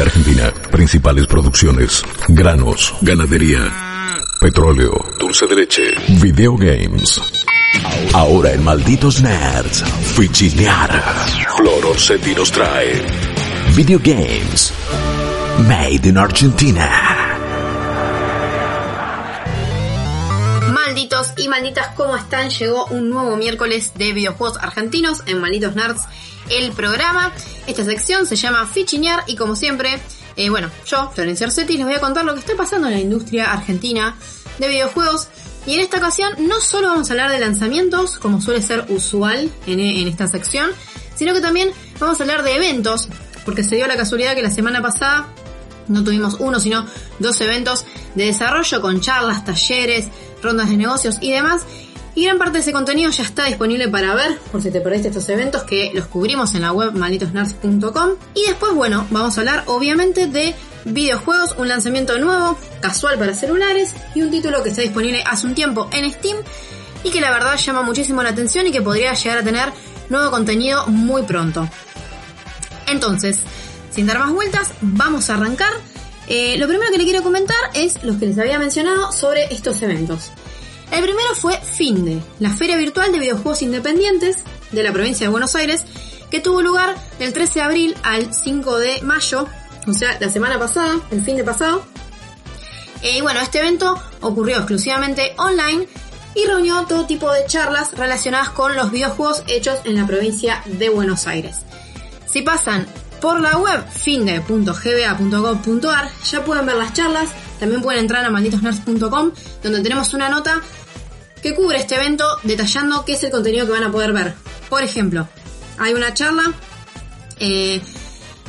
Argentina. Principales producciones. Granos, ganadería, petróleo, dulce de leche, videogames. Ahora en Malditos Nerds, Fichinear. Flor nos trae Videogames. Made in Argentina. Malditos y malditas, ¿cómo están? Llegó un nuevo miércoles de videojuegos argentinos en Malditos Nerds, el programa. Esta sección se llama Fichinear y como siempre, eh, bueno, yo, Florencia Orsetti, les voy a contar lo que está pasando en la industria argentina de videojuegos. Y en esta ocasión no solo vamos a hablar de lanzamientos, como suele ser usual en, en esta sección, sino que también vamos a hablar de eventos, porque se dio la casualidad que la semana pasada no tuvimos uno, sino dos eventos de desarrollo con charlas, talleres, rondas de negocios y demás. Y gran parte de ese contenido ya está disponible para ver, por si te perdiste estos eventos, que los cubrimos en la web malditosnerds.com. Y después, bueno, vamos a hablar obviamente de videojuegos, un lanzamiento nuevo, casual para celulares, y un título que está disponible hace un tiempo en Steam y que la verdad llama muchísimo la atención y que podría llegar a tener nuevo contenido muy pronto. Entonces, sin dar más vueltas, vamos a arrancar. Eh, lo primero que le quiero comentar es lo que les había mencionado sobre estos eventos. El primero fue FINDE, la Feria Virtual de Videojuegos Independientes de la provincia de Buenos Aires, que tuvo lugar del 13 de abril al 5 de mayo, o sea, la semana pasada, el fin de pasado. Eh, y bueno, este evento ocurrió exclusivamente online y reunió todo tipo de charlas relacionadas con los videojuegos hechos en la provincia de Buenos Aires. Si pasan por la web finde.gba.gov.ar ya pueden ver las charlas, también pueden entrar a malditosnerds.com donde tenemos una nota que cubre este evento detallando qué es el contenido que van a poder ver. Por ejemplo, hay una charla eh,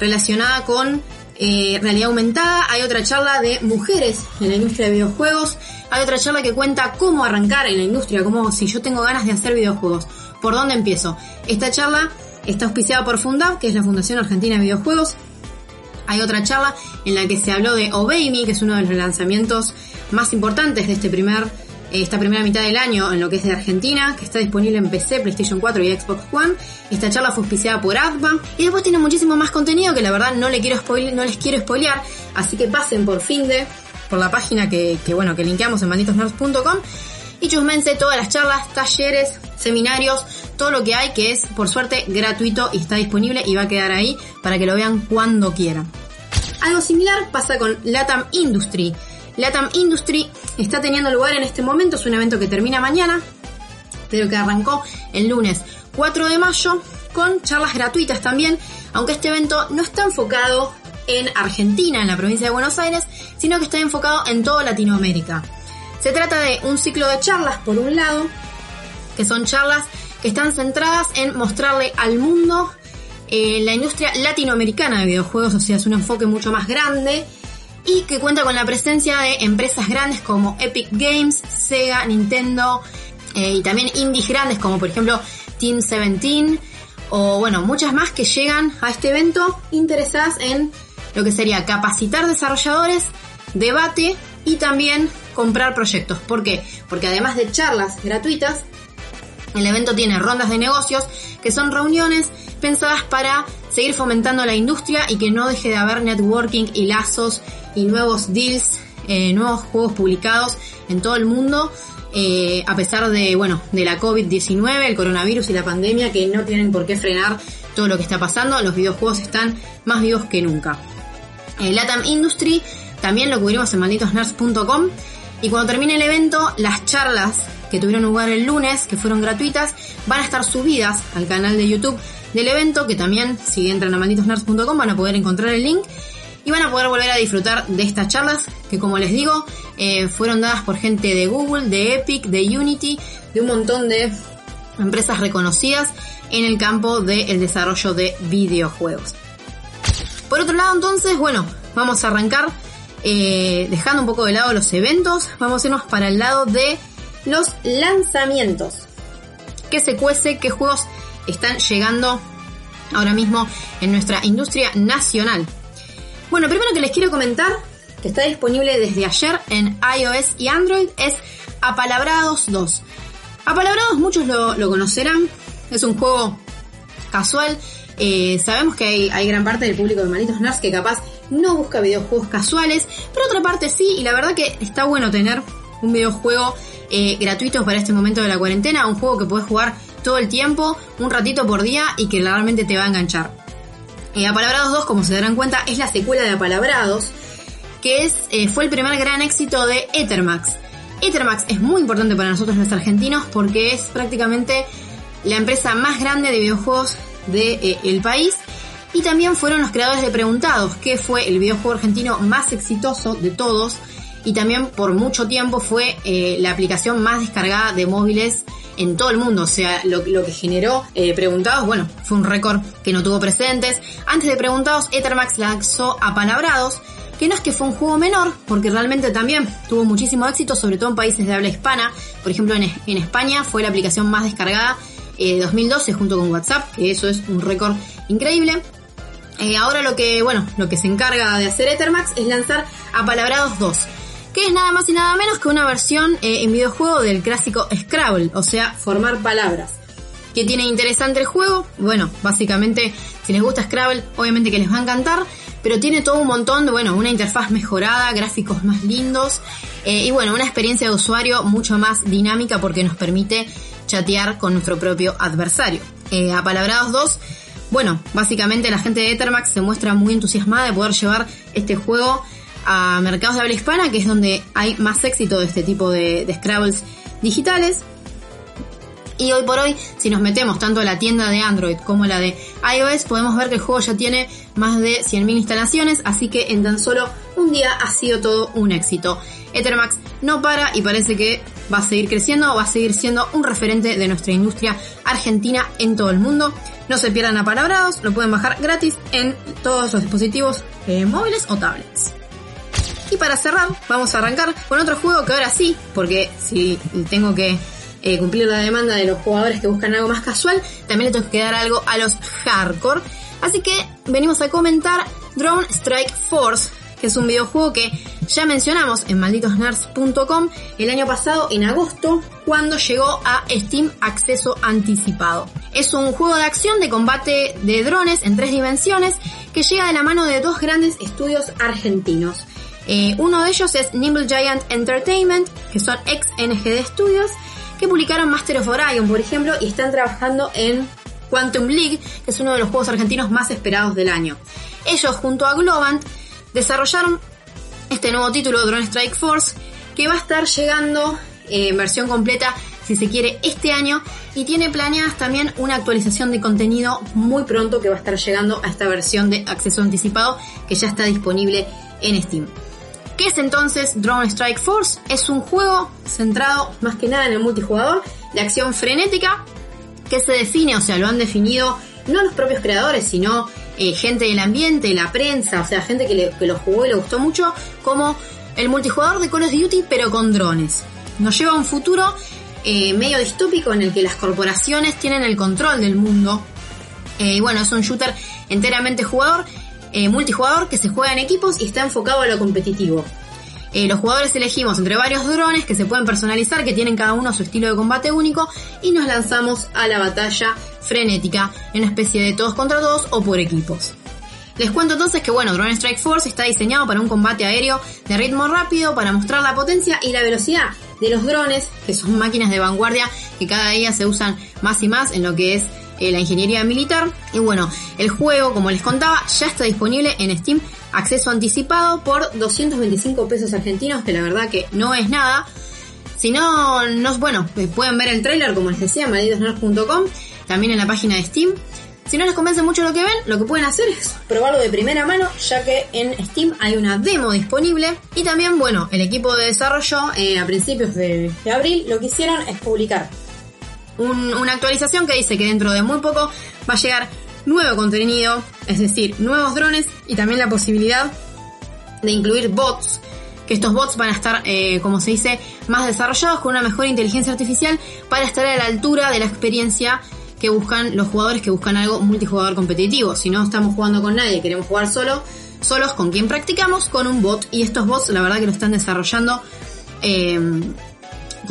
relacionada con eh, realidad aumentada, hay otra charla de mujeres en la industria de videojuegos, hay otra charla que cuenta cómo arrancar en la industria, como si yo tengo ganas de hacer videojuegos, ¿por dónde empiezo? Esta charla está auspiciada por Fundab, que es la Fundación Argentina de Videojuegos. Hay otra charla en la que se habló de Obey Me, que es uno de los lanzamientos más importantes de este primer, esta primera mitad del año en lo que es de Argentina, que está disponible en PC, PlayStation 4 y Xbox One. Esta charla fue auspiciada por ADVA. Y después tiene muchísimo más contenido que la verdad no, les quiero spoilear, así que pasen por Finde, por la página que, que bueno, que linkeamos en malditosnerds.com y chusmense todas las charlas, talleres, seminarios, todo lo que hay que es por suerte gratuito y está disponible y va a quedar ahí para que lo vean cuando quieran. Algo similar pasa con Latam Industry. Latam Industry está teniendo lugar en este momento, es un evento que termina mañana, pero que arrancó el lunes 4 de mayo con charlas gratuitas también, aunque este evento no está enfocado en Argentina, en la provincia de Buenos Aires, sino que está enfocado en toda Latinoamérica. Se trata de un ciclo de charlas, por un lado, que son charlas que están centradas en mostrarle al mundo eh, la industria latinoamericana de videojuegos, o sea, es un enfoque mucho más grande y que cuenta con la presencia de empresas grandes como Epic Games, Sega, Nintendo eh, y también indies grandes como por ejemplo Team 17 o bueno, muchas más que llegan a este evento interesadas en lo que sería capacitar desarrolladores, debate y también comprar proyectos. ¿Por qué? Porque además de charlas gratuitas, el evento tiene rondas de negocios que son reuniones pensadas para seguir fomentando la industria y que no deje de haber networking y lazos y nuevos deals, eh, nuevos juegos publicados en todo el mundo. Eh, a pesar de, bueno, de la COVID-19, el coronavirus y la pandemia que no tienen por qué frenar todo lo que está pasando, los videojuegos están más vivos que nunca. El Latam Industry también lo cubrimos en malditosnerds.com y cuando termine el evento, las charlas que tuvieron lugar el lunes, que fueron gratuitas, van a estar subidas al canal de YouTube del evento, que también si entran a malditosnerds.com van a poder encontrar el link y van a poder volver a disfrutar de estas charlas que como les digo eh, fueron dadas por gente de Google, de Epic, de Unity, de un montón de empresas reconocidas en el campo del desarrollo de videojuegos. Por otro lado, entonces, bueno, vamos a arrancar eh, dejando un poco de lado los eventos, vamos a irnos para el lado de los lanzamientos. ¿Qué se cuece? ¿Qué juegos están llegando ahora mismo en nuestra industria nacional? Bueno, primero que les quiero comentar, que está disponible desde ayer en iOS y Android, es Apalabrados 2. Apalabrados muchos lo, conocerán, es un juego casual. Eh, sabemos que hay, gran parte del público de Malitos Nerds que capaz no busca videojuegos casuales, pero otra parte sí, y la verdad que está bueno tener un videojuego eh, gratuito para este momento de la cuarentena, un juego que puedes jugar todo el tiempo, un ratito por día y que realmente te va a enganchar. Eh, Apalabrados 2, como se darán cuenta, es la secuela de Apalabrados, que es, eh, fue el primer gran éxito de Ethermax. Ethermax es muy importante para nosotros los argentinos porque es prácticamente la empresa más grande de videojuegos del de, el país y también fueron los creadores de Preguntados, que fue el videojuego argentino más exitoso de todos y también por mucho tiempo fue eh, la aplicación más descargada de móviles en todo el mundo. O sea, lo, que generó eh, Preguntados, bueno, fue un récord que no tuvo precedentes. Antes de Preguntados, Ethermax lanzó Apalabrados, que no es que fue un juego menor, porque realmente también tuvo muchísimo éxito, sobre todo en países de habla hispana. Por ejemplo, en, en España fue la aplicación más descargada eh, 2012 junto con WhatsApp, que eso es un récord increíble. Eh, ahora lo que, bueno, lo que se encarga de hacer Ethermax es lanzar Apalabrados 2, que es nada más y nada menos que una versión eh, en videojuego del clásico Scrabble, o sea, formar palabras. ¿Qué tiene interesante el juego? Bueno, básicamente, si les gusta Scrabble, obviamente que les va a encantar, pero tiene todo un montón de, bueno, una interfaz mejorada, gráficos más lindos, eh, y bueno, una experiencia de usuario mucho más dinámica porque nos permite chatear con nuestro propio adversario. Eh, Apalabrados 2 bueno, básicamente la gente de Ethermax se muestra muy entusiasmada de poder llevar este juego a mercados de habla hispana, que es donde hay más éxito de este tipo de, de Scrabbles digitales. Y hoy por hoy, si nos metemos tanto a la tienda de Android como la de iOS, podemos ver que el juego ya tiene más de 100.000 instalaciones, así que en tan solo un día ha sido todo un éxito. Ethermax no para y parece que va a seguir creciendo, va a seguir siendo un referente de nuestra industria argentina en todo el mundo. No se pierdan apalabrados, lo pueden bajar gratis en todos los dispositivos eh, móviles o tablets. Y para cerrar, vamos a arrancar con otro juego que ahora sí, porque si tengo que eh, cumplir la demanda de los jugadores que buscan algo más casual, también le tengo que dar algo a los hardcore. Así que venimos a comentar Drone Strike Force, que es un videojuego que ya mencionamos en malditosnerds.com el año pasado en agosto cuando llegó a Steam Acceso Anticipado. Es un juego de acción de combate de drones en tres dimensiones que llega de la mano de dos grandes estudios argentinos. Eh, uno de ellos es Nimble Giant Entertainment, que son ex NGD Studios, que publicaron Master of Orion, por ejemplo, y están trabajando en Quantum League, que es uno de los juegos argentinos más esperados del año. Ellos, junto a Globant, desarrollaron este nuevo título, Drone Strike Force, que va a estar llegando eh, en versión completa, si se quiere, este año, y tiene planeadas también una actualización de contenido muy pronto que va a estar llegando a esta versión de acceso anticipado que ya está disponible en Steam. ¿Qué es entonces Drone Strike Force? Es un juego centrado más que nada en el multijugador de acción frenética que se define, o sea, lo han definido no los propios creadores, sino eh, gente del ambiente, la prensa, o sea, gente que, le, que lo jugó y le gustó mucho, como el multijugador de Call of Duty, pero con drones. Nos lleva a un futuro eh, medio distópico en el que las corporaciones tienen el control del mundo. Eh, y bueno, es un shooter enteramente jugador, multijugador que se juega en equipos y está enfocado a lo competitivo. Eh, los jugadores elegimos entre varios drones que se pueden personalizar, que tienen cada uno su estilo de combate único, y nos lanzamos a la batalla frenética, en una especie de todos contra todos o por equipos. Les cuento entonces que bueno, Drone Strike Force está diseñado para un combate aéreo de ritmo rápido para mostrar la potencia y la velocidad de los drones, que son máquinas de vanguardia que cada día se usan más y más en lo que es eh, la ingeniería militar. Y bueno, el juego, como les contaba, ya está disponible en Steam acceso anticipado por 225 pesos argentinos, que la verdad que no es nada. Si no, no bueno, eh, pueden ver el trailer, como les decía, malditosnerds.com, también en la página de Steam. Si no les convence mucho lo que ven, lo que pueden hacer es probarlo de primera mano, ya que en Steam hay una demo disponible. Y también, bueno, el equipo de desarrollo eh, a principios de, de, abril lo que hicieron es publicar un, una actualización que dice que dentro de muy poco va a llegar nuevo contenido, es decir, nuevos drones y también la posibilidad de incluir bots que estos bots van a estar, eh, como se dice, más desarrollados con una mejor inteligencia artificial para estar a la altura de la experiencia que buscan los jugadores que buscan algo multijugador competitivo. Si no estamos jugando con nadie, queremos jugar solo, solos con quien practicamos, con un bot. Y estos bots, la verdad que lo están desarrollando eh,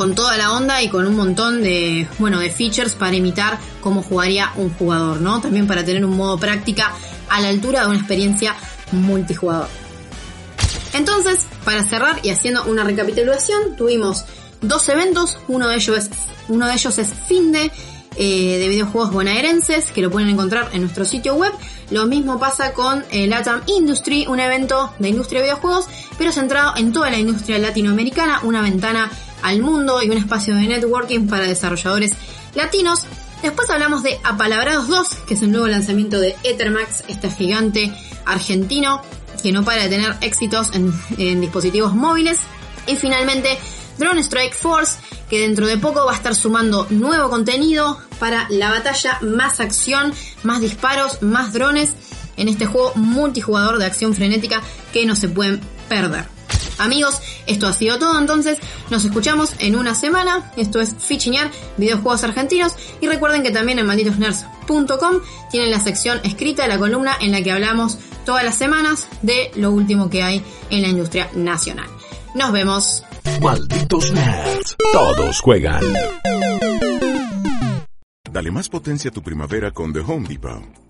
con toda la onda y con un montón de, bueno, de features para imitar cómo jugaría un jugador, ¿no? También para tener un modo práctica a la altura de una experiencia multijugador. Entonces, para cerrar y haciendo una recapitulación, tuvimos dos eventos, uno de ellos es, uno de ellos es Finde, eh, de videojuegos bonaerenses, que lo pueden encontrar en nuestro sitio web. Lo mismo pasa con eh, Latam Industry, un evento de industria de videojuegos, pero centrado en toda la industria latinoamericana, una ventana al mundo y un espacio de networking para desarrolladores latinos. Después hablamos de Apalabrados 2, que es el nuevo lanzamiento de Ethermax, este gigante argentino que no para de tener éxitos en, dispositivos móviles. Y finalmente, Drone Strike Force, que dentro de poco va a estar sumando nuevo contenido para la batalla, más acción, más disparos, más drones en este juego multijugador de acción frenética que no se pueden perder. Amigos, esto ha sido todo entonces. Nos escuchamos en una semana. Esto es Fichinear, videojuegos argentinos. Y recuerden que también en malditosnerds.com tienen la sección escrita, la columna en la que hablamos todas las semanas de lo último que hay en la industria nacional. Nos vemos. Malditos nerds. Todos juegan. Dale más potencia a tu primavera con The Home Depot.